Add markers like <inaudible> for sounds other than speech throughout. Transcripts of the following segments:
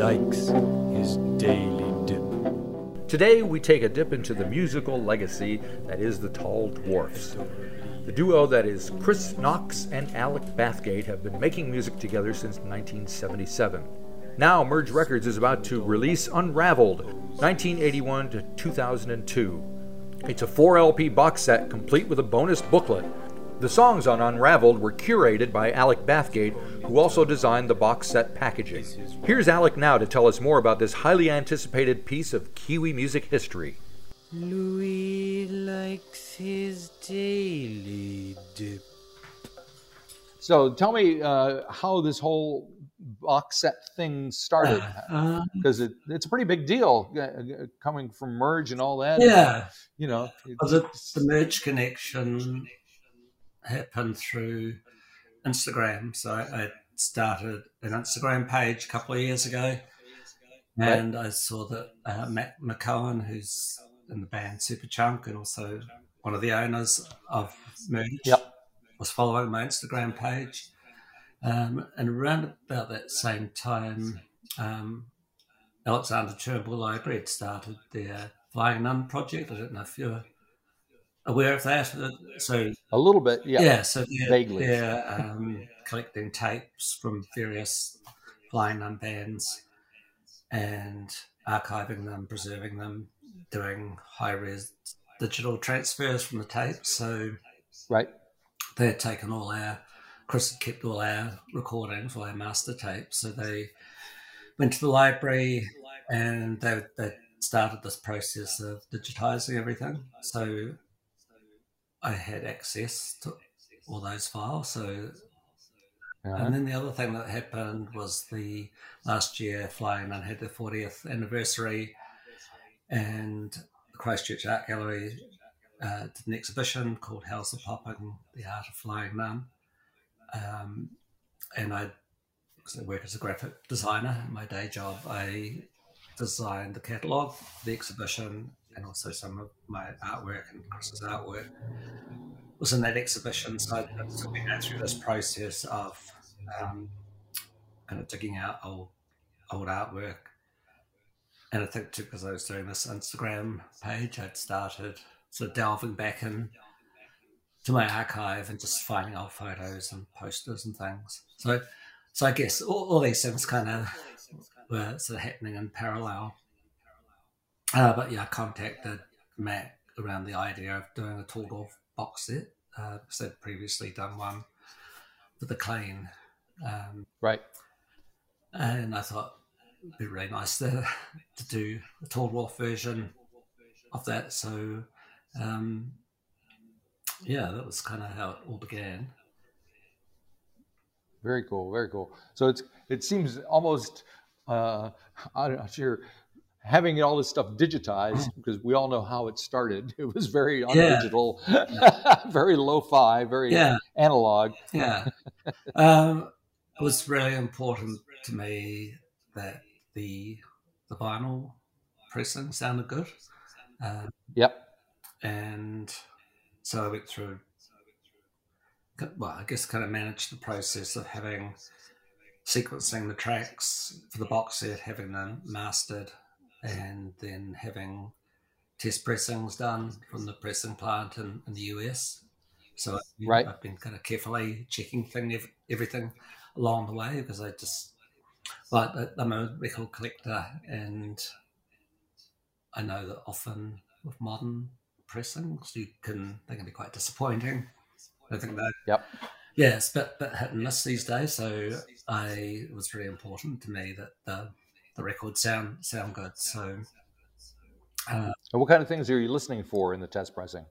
likes his daily dip. Today, we take a dip into the musical legacy that is the Tall Dwarfs. The duo that is Chris Knox and Alec Bathgate have been making music together since 1977. Now, Merge Records is about to release Unravelled, 1981 to 2002. It's a 4 LP box set complete with a bonus booklet. The songs on Unravelled were curated by Alec Bathgate, who also designed the box set packaging. Here's Alec now to tell us more about this highly anticipated piece of Kiwi music history. Louis likes his daily dip. So tell me uh, how this whole box set thing started <laughs> Um, because it, it's a pretty big deal uh, uh, coming from merge and all that yeah, you know well, the, the merge connection happened through Instagram. So I, started an Instagram page a couple of years ago, and I saw that uh, Mac McCaughan, who's in the band Superchunk and also one of the owners of Merge, Yep. was following my Instagram page. Um, and around about that same time, um, Alexander Turnbull Library had started their Flying Nun project. I don't know if you're aware of that. Uh, So a little bit yeah, yeah, so they're, vaguely. they're um, collecting tapes from various Flying Nun bands and archiving them, preserving them, doing high res digital transfers from the tapes. So right they had taken all our Chris had kept all our recordings, all our master tapes. So they went to the library and they they started this process of digitizing everything. So I had access to all those files. So Uh-huh. and then the other thing that happened was the last year Flying Nun had their 40th anniversary, and the Christchurch Art Gallery uh, did an exhibition called How's the Popping? The Art of Flying Nun. Um, and I, because I work as a graphic designer in my day job, I designed the catalogue the exhibition and also some of my artwork and Chris's artwork was in that exhibition. So I took me through this process of um, kind of digging out old old artwork. And I think too, because I was doing this Instagram page, I'd started sort of delving back in to my archive and just finding old photos and posters and things. So, so I guess all, all these things kind of were sort of happening in parallel. Uh, but yeah, I contacted Mac around the idea of doing a Tall Dwarf box set uh, I'd previously done one for the Clean. Um, right and I thought it'd be really nice to, to do a tall dwarf version of that. So, um, yeah, that was kind of how it all began. very cool very cool so it's it seems almost uh i'm not sure having all this stuff digitized because we all know how it started. <laughs> It was very undigital <laughs> very lo-fi very Yeah. analog. Yeah, um, it was really important to me that the the vinyl pressing sounded good, uh, yep. and so I went through. Well, I guess kind of managed the process of having sequencing the tracks for the box set, having them mastered, and then having test pressings done from the pressing plant in, in the US. So I've- Right. I've been kind of carefully checking thing everything along the way because I just, but I- I'm a record collector and I know that often with modern pressings you can they can be quite disappointing. I think that Yep. yeah, it's a bit, bit hit and miss these days. So I it was really important to me that the the records sound sound good. So uh, what kind of things are you listening for in the test pressing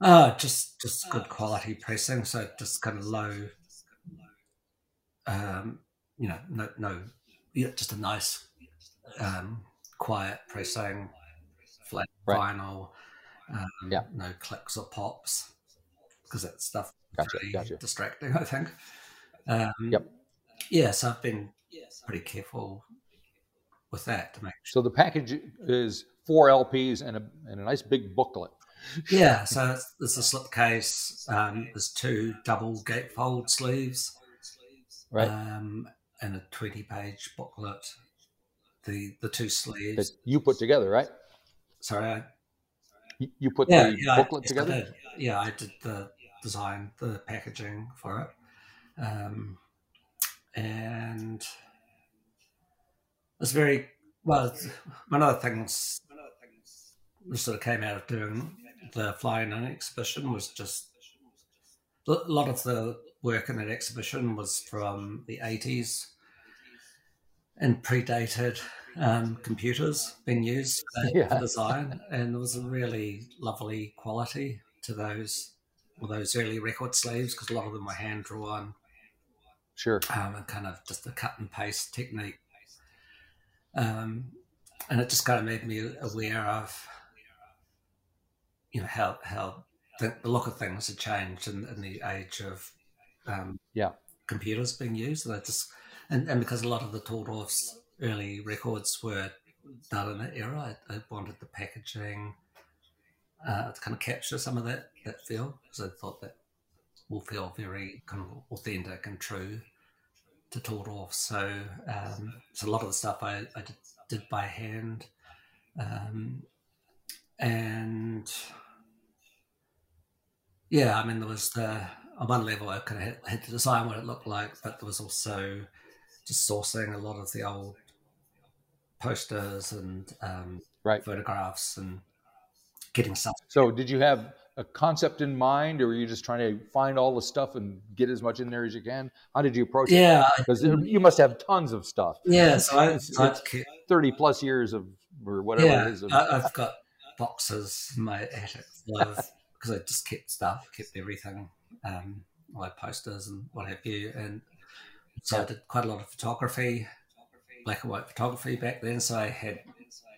uh just just good quality pressing. So just kind of low, um, you know, no no, yeah, just a nice, um, quiet pressing, flat Right. vinyl, um, Yeah. no clicks or pops because that stuff Gotcha, really gotcha. distracting. <laughs> I think. Um, Yep. Yeah, so I've been pretty careful with that to make so the package is four lps and a, and a nice big booklet Yeah, so it's, there's a slipcase. Um, there's two double gatefold sleeves, right um, and a 20-page booklet. the the two sleeves. That you put together, right? Sorry, I, You, you put yeah, the yeah, booklet I together. did. Yeah, I did the design, the packaging for it, um, and it's very well. One of the things that sort of came out of doing the Flying Nun exhibition was just a lot of the work in that exhibition was from the eighties and predated um, computers being used for, <laughs> Yeah. for design, and there was a really lovely quality to those well, those early record sleeves because a lot of them were hand drawn Sure. um, and kind of just a cut and paste technique. Um, and it just kind of made me aware of, you know, how how the, the look of things had changed in, in the age of um, Yeah. computers being used. And I just and, and because a lot of the Tall Dwarfs' early records were done in that era, I, I wanted the packaging uh, to kind of capture some of that that feel because I thought that will feel very kind of authentic and true to Tall Dwarf. So, um, so a lot of the stuff I, I did, did by hand, um, and yeah, I mean there was the on one level I kind of had, had to design what it looked like, but there was also just sourcing a lot of the old posters and um, Right. photographs and getting stuff So, did you have a concept in mind, or were you just trying to find all the stuff and get as much in there as you can? How did you approach it? Yeah, Because you must have tons of stuff. yeah. So I, It's- I it's 30 plus years of, or whatever yeah, it is. Of, I, I've got boxes in my attic full because I just kept stuff, kept everything, um, like posters and what have you, and so I did quite a lot of photography, black and white photography back then. So I had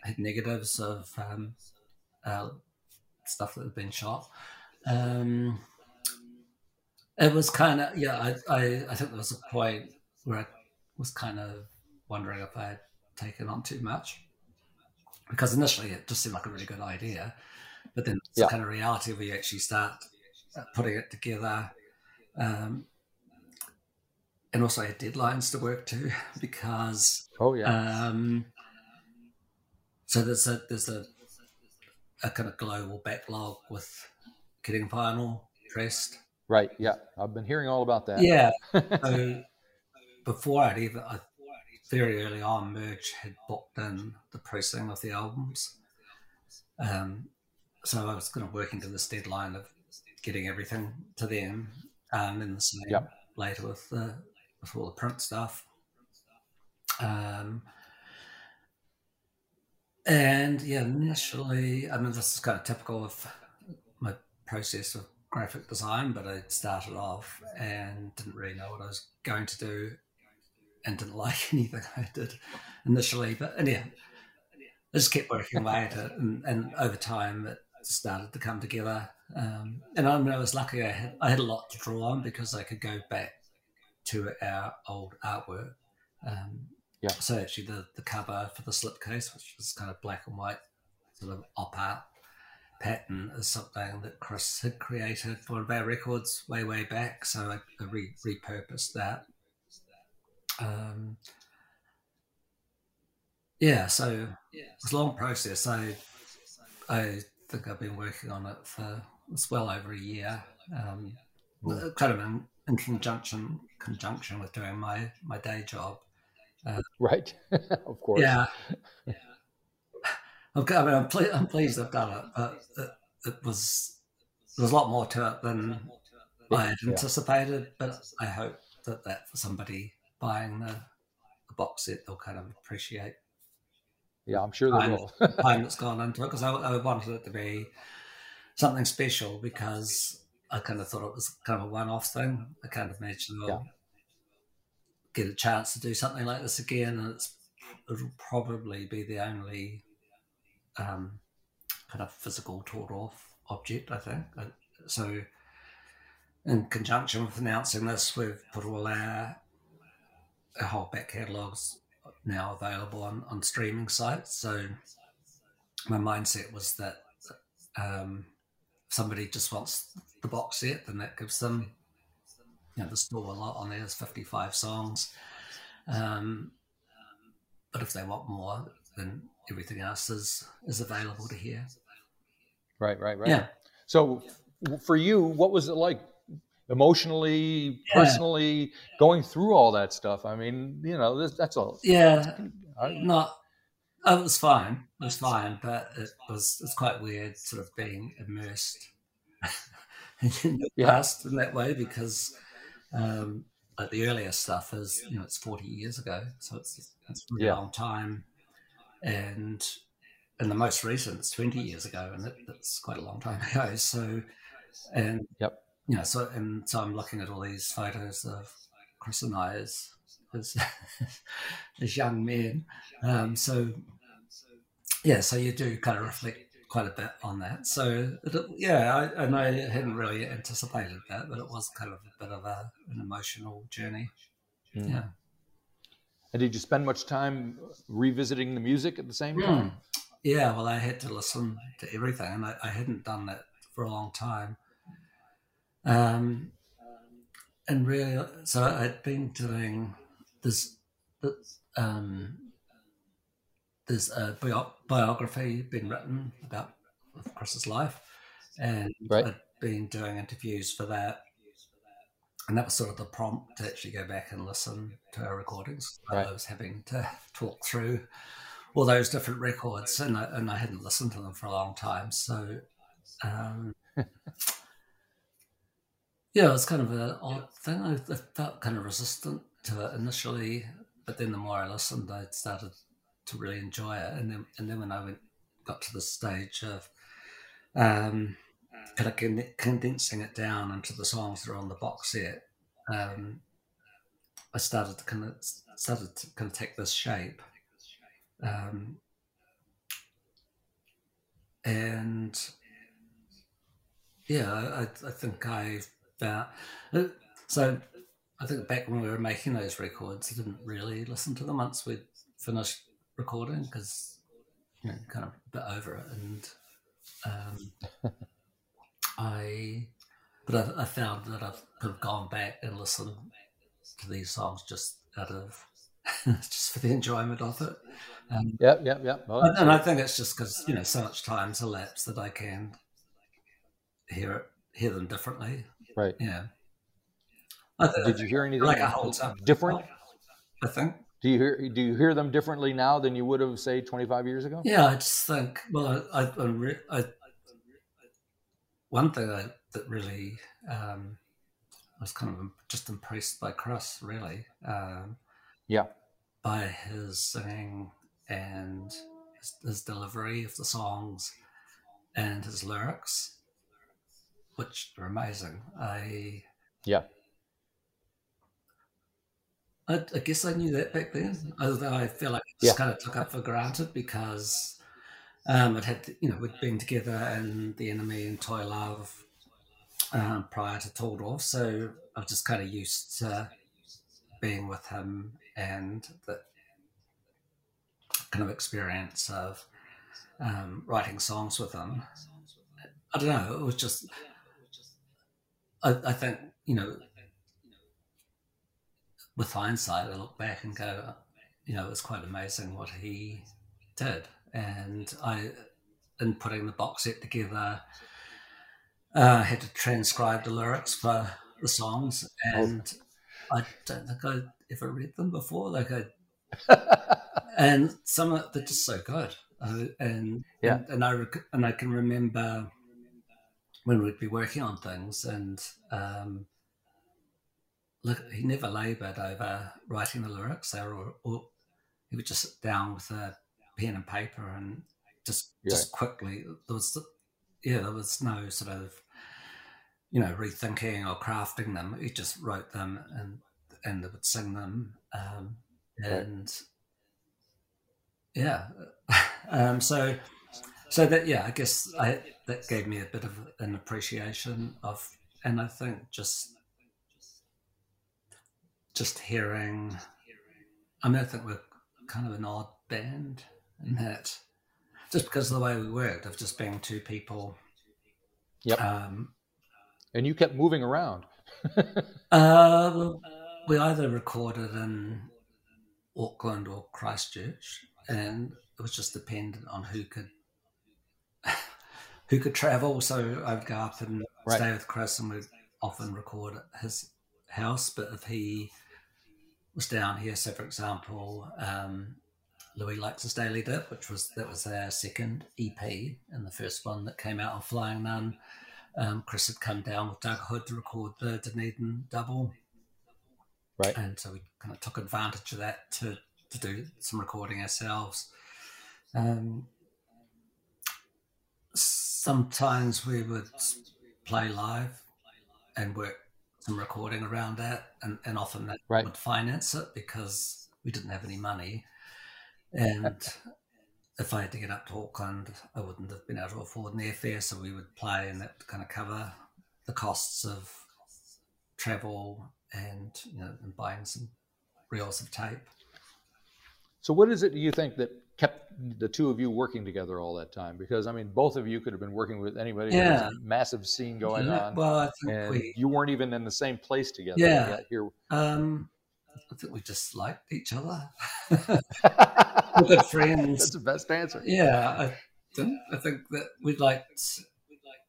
had negatives of um, uh, stuff that had been shot. Um, it was kind of yeah. I, I I think there was a point where I was kind of wondering if I had taken on too much because initially it just seemed like a really good idea, but then it's Yeah. kind of reality where you actually start uh, putting it together. Um, and also I had deadlines to work to <laughs> because oh, yeah. um, so there's a there's a a kind of global backlog with getting vinyl pressed. right. Yeah. I've been hearing all about that. Yeah. <laughs> so before I'd even I, very early on, Merge had booked in the pressing of the albums. Um, so I was kind of working to this deadline of getting everything to them, um, and the same Yep. later with the with all the print stuff. Um, and yeah, initially, I mean, this is kind of typical of my process of graphic design, but I started off and didn't really know what I was going to do and didn't <laughs> like anything I did initially. But and yeah, I just kept working away at it, and, and over time it started to come together. Um, and I, mean, I was lucky; I had, I had a lot to draw on because I could go back to our old artwork. Um, Yeah. So actually, the the cover for the slipcase, which is kind of black and white, sort of op art pattern, is something that Chris had created for one of our records way way back. So I, I re- repurposed that. Um, yeah, so it's a long process. I I think I've been working on it for it's well over a year. Um, kind of in, in conjunction conjunction with doing my my day job. Uh, <laughs> right. <laughs> of course. Yeah. Okay, I mean, I'm, ple- I'm pleased I've done it, but it, it was there was a lot more to it than I had Yeah. anticipated. But I hope that that for somebody buying the, the box set, they'll kind of appreciate Yeah, I'm sure they Fine. will. <laughs> time that's gone into it because I, I wanted it to be something special because I kind of thought it was kind of a one-off thing. I kind of imagined I'll get a chance to do something like this again, and it's it'll probably be the only um, kind of physical Tall Dwarf object. I think Uh, so. In conjunction with announcing this, we've put all our, our whole back catalogues now available on, on streaming sites. So my mindset was that um, if somebody just wants the box set, then that gives them, you know, there's still a lot on there. There's 55 songs. Um, but if they want more, then everything else is is available to hear. Right, right, right. Yeah. So for you, what was it like emotionally, Yeah. personally, going through all that stuff? I mean, you know, that's all. Yeah, I- not. It was fine. It was fine, but it was it's quite weird, sort of being immersed <laughs> in the Yeah. past in that way because um, like the earlier stuff is you know it's forty years ago, so it's it's a really Yeah. long time, and and the most recent it's twenty years ago, and it, that's quite a long time <laughs> ago. So, and Yep. you know, so and so I'm looking at all these photos of Chris and I as as, <laughs> as young men. Um, so yeah, so you do kind of reflect quite a bit on that. So it, yeah, I, and I hadn't really anticipated that, but it was kind of a bit of a, an emotional journey. Mm. Yeah. And did you spend much time revisiting the music at the same Hmm. time? Yeah, well, I had to listen to everything, and I, I hadn't done that for a long time. Um, and really, so I'd been doing this. this um, there's a bio- biography been written about Chris's life, and Right. I'd been doing interviews for that. And that was sort of the prompt to actually go back and listen to our recordings. Right. I was having to talk through all those different records, and I, and I hadn't listened to them for a long time. So, um, <laughs> yeah, it was kind of an odd thing. I, I felt kind of resistant to it initially, but then the more I listened, I started to really enjoy it. And then, and then when I went, got to the stage of um, kind of con- condensing it down into the songs that are on the box set, um, I started to kind of started to kind of take this shape. Um, and yeah, I, I think I found so. I think back when we were making those records, I didn't really listen to them once we'd finished recording because you know, kind of a bit over it. And um, <laughs> I, but I, I found that I've kind of gone back and listened to these songs just out of <laughs> just for the enjoyment of it. Um, Yep, yep, yep. Well, and, and I think it's just because you know so much time's elapsed that I can hear it, hear them differently. right. Yeah. Did you hear anything like holds up different? I think. Do you hear do you hear them differently now than you would have say 25 years ago? Yeah, I just think. Well, I, I, re- I one thing I, that really um, I was kind of just impressed by Chris, really, um, Yeah. by his singing and his, his delivery of the songs and his lyrics, which are amazing. I Yeah. I, I guess I knew that back then, although I feel like I just Yeah. kind of took it for granted because um, it had, you know, we'd been together and The Enemy and Toy Love um, prior to Tall Dwarf, so I was just kind of used to being with him and the kind of experience of um, writing songs with him. I don't know, it was just, I, I think, you know, with hindsight, I look back and go, you know, it's quite amazing what he did. And I, in putting the box set together, uh, had to transcribe the lyrics for the songs, and I don't think I'd ever read them before. Like I, <laughs> and some of they're just so good. Uh, and Yeah. and, and I rec- and I can remember when we'd be working on things, and um, he never laboured over writing the lyrics. They were all, all, he would just sit down with a pen and paper and just just quickly. There was yeah, there was no sort of you know rethinking or crafting them. He just wrote them and and they would sing them. Um, and yeah, <laughs> um, so so that yeah, I guess I that gave me a bit of an appreciation of, and I think just just hearing. I mean, I think we're kind of an odd band in that, just because of the way we worked, of just being two people. Yep. Um, and you kept moving around. <laughs> uh, well, we either recorded in Auckland or Christchurch, and it was just dependent on who could who could travel. So I'd go up and right. stay with Chris, and we'd often record at his house. But if he was down here, so for example, um, Louis likes his daily dip, which was that was their second EP and the first one that came out on Flying Nun. Um, Chris had come down with Doug Hood to record the Dunedin double, right? And so we kind of took advantage of that to to do some recording ourselves. Um, sometimes we would play live and work some recording around that, and, and often that right. would finance it because we didn't have any money. And if I had to get up to Auckland, I wouldn't have been able to afford an airfare, so we would play, and that would kind of cover the costs of travel and you know and buying some reels of tape. So, what is it do you think that kept the two of you working together all that time? Because I mean, both of you could have been working with anybody. Yeah. Massive scene going yeah. on. Well, and we, you weren't even in the same place together. Yeah. Here. Um, I think we just liked each other. <laughs> We're good friends. That's the best answer. Yeah, I think, I think that we liked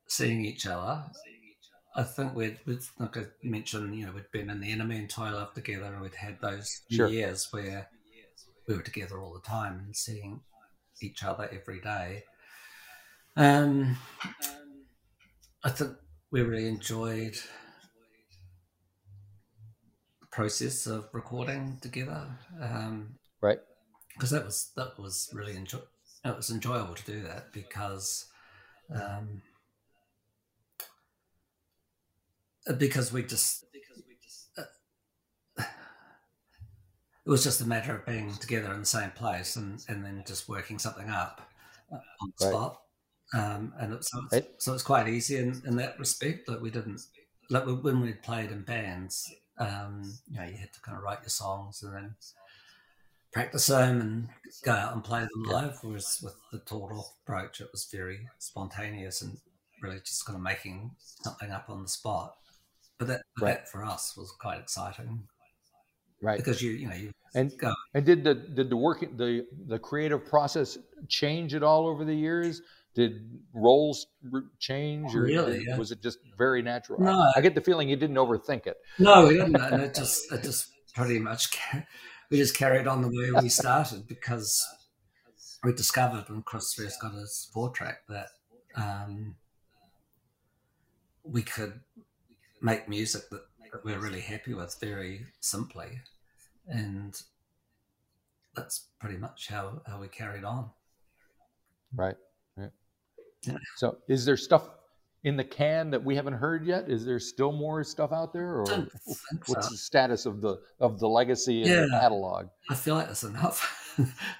seeing each other. I think we'd, we'd like I mentioned, you know, we'd been in the enemy and toy love together, and we'd had those sure. years where we were together all the time and seeing each other every day. Um, I think we really enjoyed the process of recording together. Um, right. Because that was that was really enjoy. It was enjoyable to do that because. Um, because we just was just a matter of being together in the same place and, and then just working something up on the right. spot. Um, and it, so, it's, right. so it's quite easy in, in that respect. Like we didn't, like when we played in bands, um, you know, you had to kind of write your songs and then practice them and go out and play them live. Whereas with the total approach, it was very spontaneous and really just kind of making something up on the spot. But that, right. that for us was quite exciting right because you you know you and go. and did the did the work the the creative process change at all over the years? Did roles change or really, yeah. was it just very natural? No. I, get the feeling you didn't overthink it. No we didn't and it just it just pretty much we just carried on the way we started because we discovered when chris first got his four track that um, we could make music that we're really happy with very simply and that's pretty much how, how we carried on. Right. Right. Yeah. So, is there stuff in the can that we haven't heard yet? Is there still more stuff out there, or what's so. the status of the of the legacy and yeah. the catalog? I feel like that's enough. <laughs>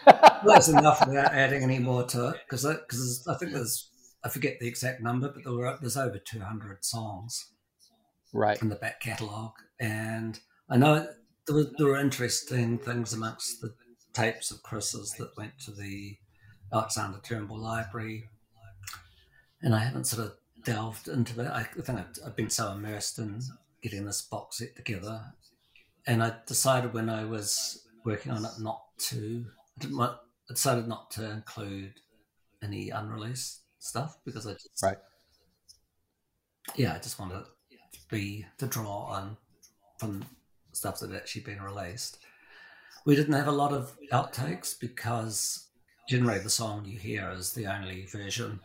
<laughs> that's enough without adding any more to it, because because I think there's I forget the exact number, but there were, there's over 200 songs, right, in the back catalogue, and I know there were, there were interesting things amongst the tapes of Chris's that went to the Alexander Turnbull Library, and I haven't sort of delved into that. I think I've, I've been so immersed in getting this box set together, and I decided when I was working on it not to. I, didn't want, I decided not to include any unreleased stuff because I just right. Yeah, I just wanted to be to draw on from stuff that had actually been released. We didn't have a lot of outtakes because generally the song you hear is the only version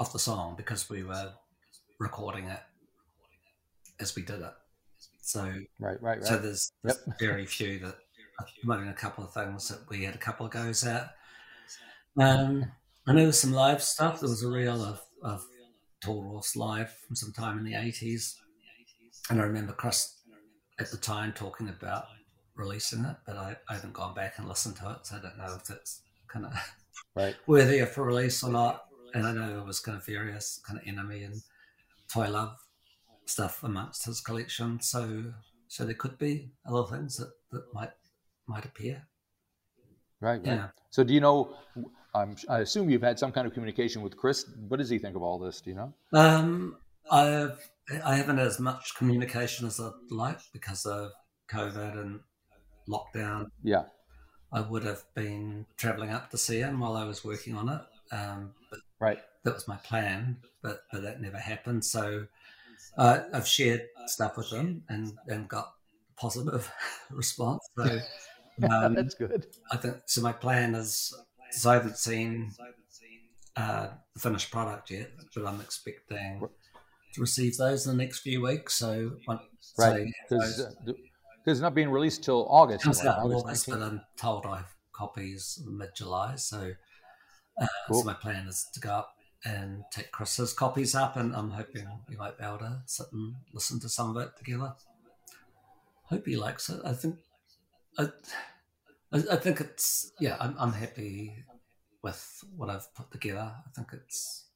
of the song because we were recording it as we did it. So right, right, right. So there's, there's yep. <laughs> very few that have a couple of things that we had a couple of goes at. Um, and there was some live stuff. There was a reel of, of Tall Dwarfs live from some time in the 80s. And I remember Chris at the time talking about releasing it, but I, I haven't gone back and listened to it, so I don't know if it's kind <laughs> <laughs> of right. worthy for release or not. And I know it was kind of various kind of enemy and toy love stuff amongst his collection, so so there could be other things that, that might might appear. Right. Yeah. Right. So do you know? I'm, I assume you've had some kind of communication with Chris. What does he think of all this? Do you know? Um, I've I haven't as much communication as I'd like because of COVID and lockdown, Yeah. I would have been traveling up to see him while I was working on it. Um, but Right. that was my plan, but but that never happened. So uh, I've shared stuff with him and and got positive <laughs> response. So <laughs> um, That's good. I think so. My plan is, so I haven't seen uh, the finished product yet, but I'm expecting to receive those in the next few weeks. So, Right. so Because it's not being released till August. comes out August August, but I'm told I have copies mid July. So, uh, Cool. so my plan is to go up and take Chris's copies up, and I'm hoping we might be able to sit and listen to some of it together. Hope he likes it. I think, I, I, I think it's yeah. I'm, I'm happy with what I've put together. I think it's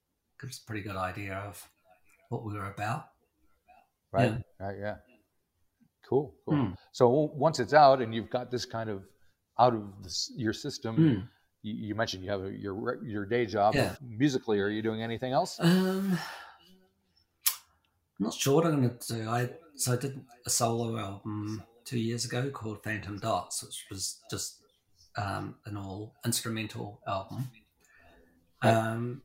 gives a pretty good idea of what we were about. Right. Yeah. Right. Yeah. Cool. Cool. Hmm. So once it's out and you've got this kind of out of this, your system, Mm. you, you mentioned you have a, your your day job. Yeah. Musically, are you doing anything else? Um, I'm not sure what I'm going to do. I so I did a solo album two years ago called Phantom Dots, which was just um, an all instrumental album. Um,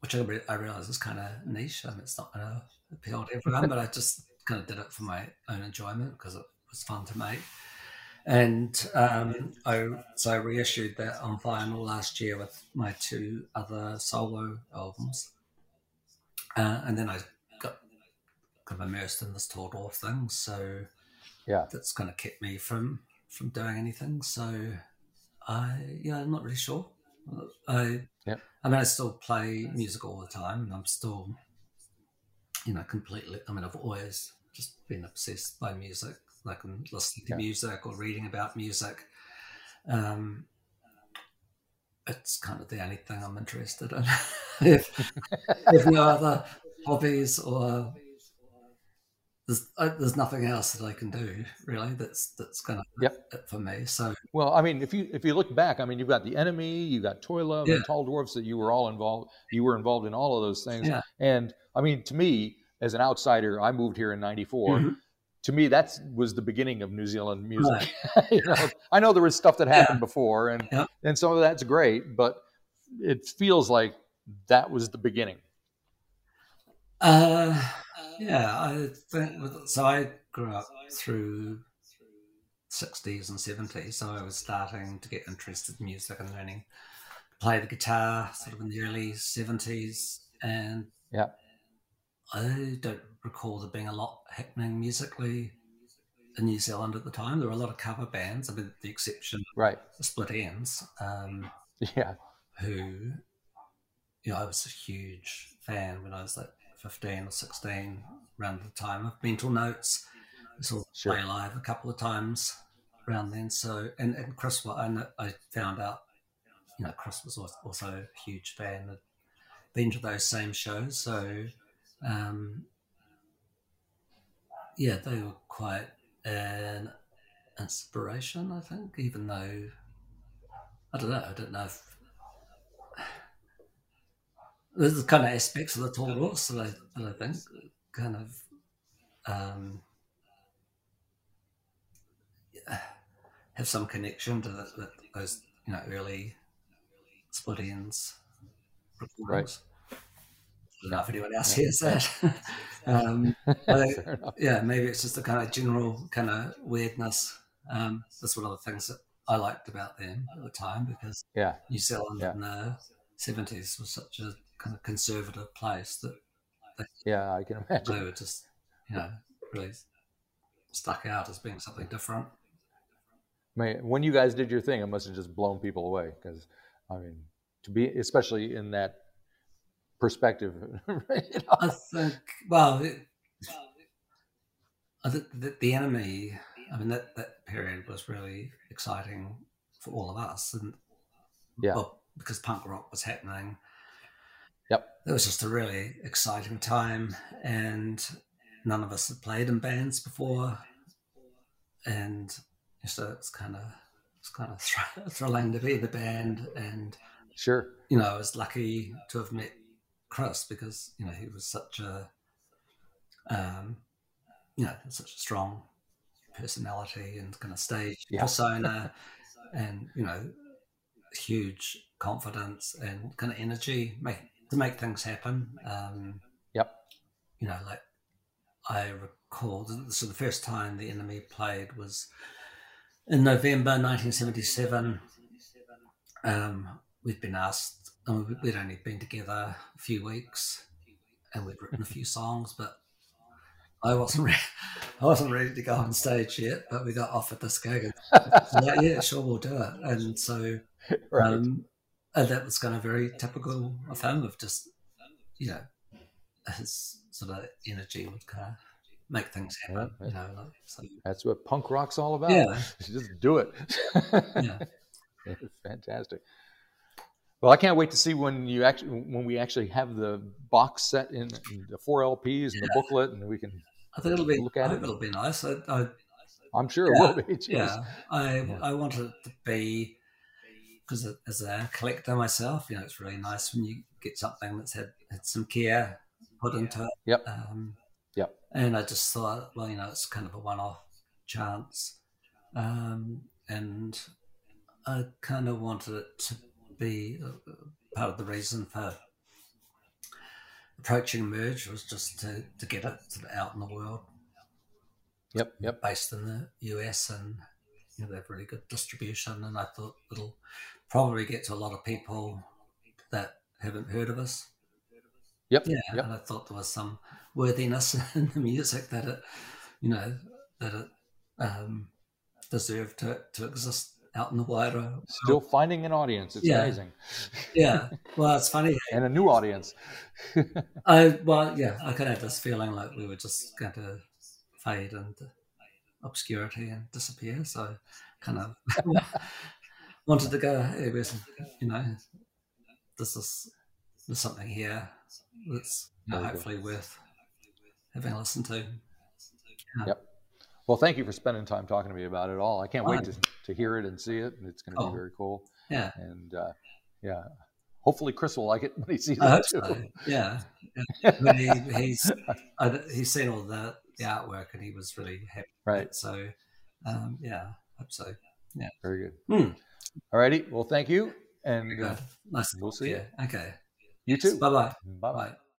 which I, re- I realize is kind of niche. I mean, it's not going to appeal to everyone, but I just kind of did it for my own enjoyment because it was fun to make. And um, I so I reissued that on vinyl last year with my two other solo albums, uh, and then I got kind of immersed in this dwarf thing. So Yeah. that's kind of kept me from from doing anything. So I yeah, I'm not really sure. I Yeah. I mean, I still play music all the time, and I'm still you know completely. I mean, I've always just been obsessed by music. Like I'm listening to Yeah. music or reading about music. Um, it's kind of the only thing I'm interested in. <laughs> if, if no other hobbies or there's uh, there's nothing else that I can do really. That's that's kind of Yep. it for me. So Well, I mean, if you if you look back, I mean, you've got the enemy, you've got Toy Love, Yeah. and Tall Dwarfs that you were all involved. You were involved in all of those things. Yeah. And I mean, to me, as an outsider, I moved here in '94. Mhm. To me, that was the beginning of New Zealand music. <laughs> you know, I know there was stuff that happened before, and Yeah. and some of that's great, but it feels like that was the beginning. Uh, yeah, I think so. I grew up through sixties and seventies, so I was starting to get interested in music and learning to play the guitar sort of in the early seventies, and Yeah. I don't recall there being a lot happening musically in New Zealand at the time. There were a lot of cover bands, I mean, the exception Right. of Split Enz. Um, <laughs> Yeah. who, you know, I was a huge fan when I was like 15 or 16, around the time of Mental Notes. I saw Sure. play live a couple of times around then. So, and, and Chris, I, I found out, you know, Chris was als- also a huge fan, had been to those same shows. So, um, yeah, they were quite an inspiration, I think, even though I don't know. I don't know if there's the kind of aspects of the Tall Dwarfs that I, that I think kind of um, have some connection to the, the, those you know early Split Enz recordings. I don't know if anyone else hears <laughs> that. um, I- Fair enough. yeah, maybe it's just a kind of general kind of weirdness. Um, that's one of the things that I liked about them at the time because Yeah. New Zealand Yeah. in the seventies was such a kind of conservative place that Yeah. I can imagine. they were just, you know, really stuck out as being something different. Man, when you guys did your thing, it must have just blown people away because, I mean, to be especially in that perspective, <laughs> you know? I think, well, it, I think that the enemy. I mean, that that period was really exciting for all of us, and Yeah. well, because punk rock was happening. Yep. It was just a really exciting time, and none of us had played in bands before, and so it's kind of it's kind of <laughs> thr- thrilling to be in the band, and sure. you know, I was lucky to have met Chris because you know he was such a, um, you know, such a strong personality and kind of stage Yeah. persona, and you know, huge confidence and kind of energy to make things happen. Um, Yep. You know, like I recall, so the first time the enemy played was in November 1977. Um, we'd been asked, and we'd only been together a few weeks, and we'd written a few songs, but I wasn't re- I wasn't ready to go on stage yet. But we got offered this gig, and like, yeah, sure, we'll do it. And so, <laughs> Right. um, and that was kind of very typical of him, of just you know, his sort of energy would kind of make things happen. Yeah, You know, like, so That's what punk rock's all about. Yeah. <laughs> Just do it. <laughs> yeah. Fantastic. Well, I can't wait to see when you actually when we actually have the box set in the four LPs and the booklet, and we can. I think it'll be. Look at I hope it. it'll be nice. I, I'm sure it will be. <laughs> Jeez. yeah, I Yeah. I wanted it to be because as a collector myself, you know, it's really nice when you get something that's had, had some care put into it. Yep. Um, Yep. And I just thought, well, you know, it's kind of a one-off chance, um, and I kind of wanted it to be uh, part of the reason for approaching merge was just to, to get it sort of out in the world Yep. Yep. based in the US and you know, they have really good distribution. And I thought it'll probably get to a lot of people that haven't heard of us. Yep. Yeah, Yep. and I thought there was some worthiness <laughs> in the music that it, you know, that it um, deserved to, to exist out in the wider. world. Still finding an audience. It's Yeah. amazing, yeah. Well, it's funny. <laughs> and a new audience. <laughs> I well, yeah, I kind of had this feeling like we were just going to fade into obscurity and disappear. So, kind of wanted to go. Hey, there's, you know, this is there's something here that's Very good. hopefully worth having a listen to. Yep. Well, thank you for spending time talking to me about it all. I can't wait to, to hear it and see it. and It's going to Oh. be very cool. Yeah, And uh, yeah, hopefully Chris will like it when he sees I it too. so. Yeah, <laughs> yeah. He, he's he's seen all the the artwork and he was really happy. Right. So, um, yeah, hope so. Yeah. Very good. Hmm. All righty. Well, thank you. And. We'll see you. Okay. you too. Bye bye. Bye bye. Bye.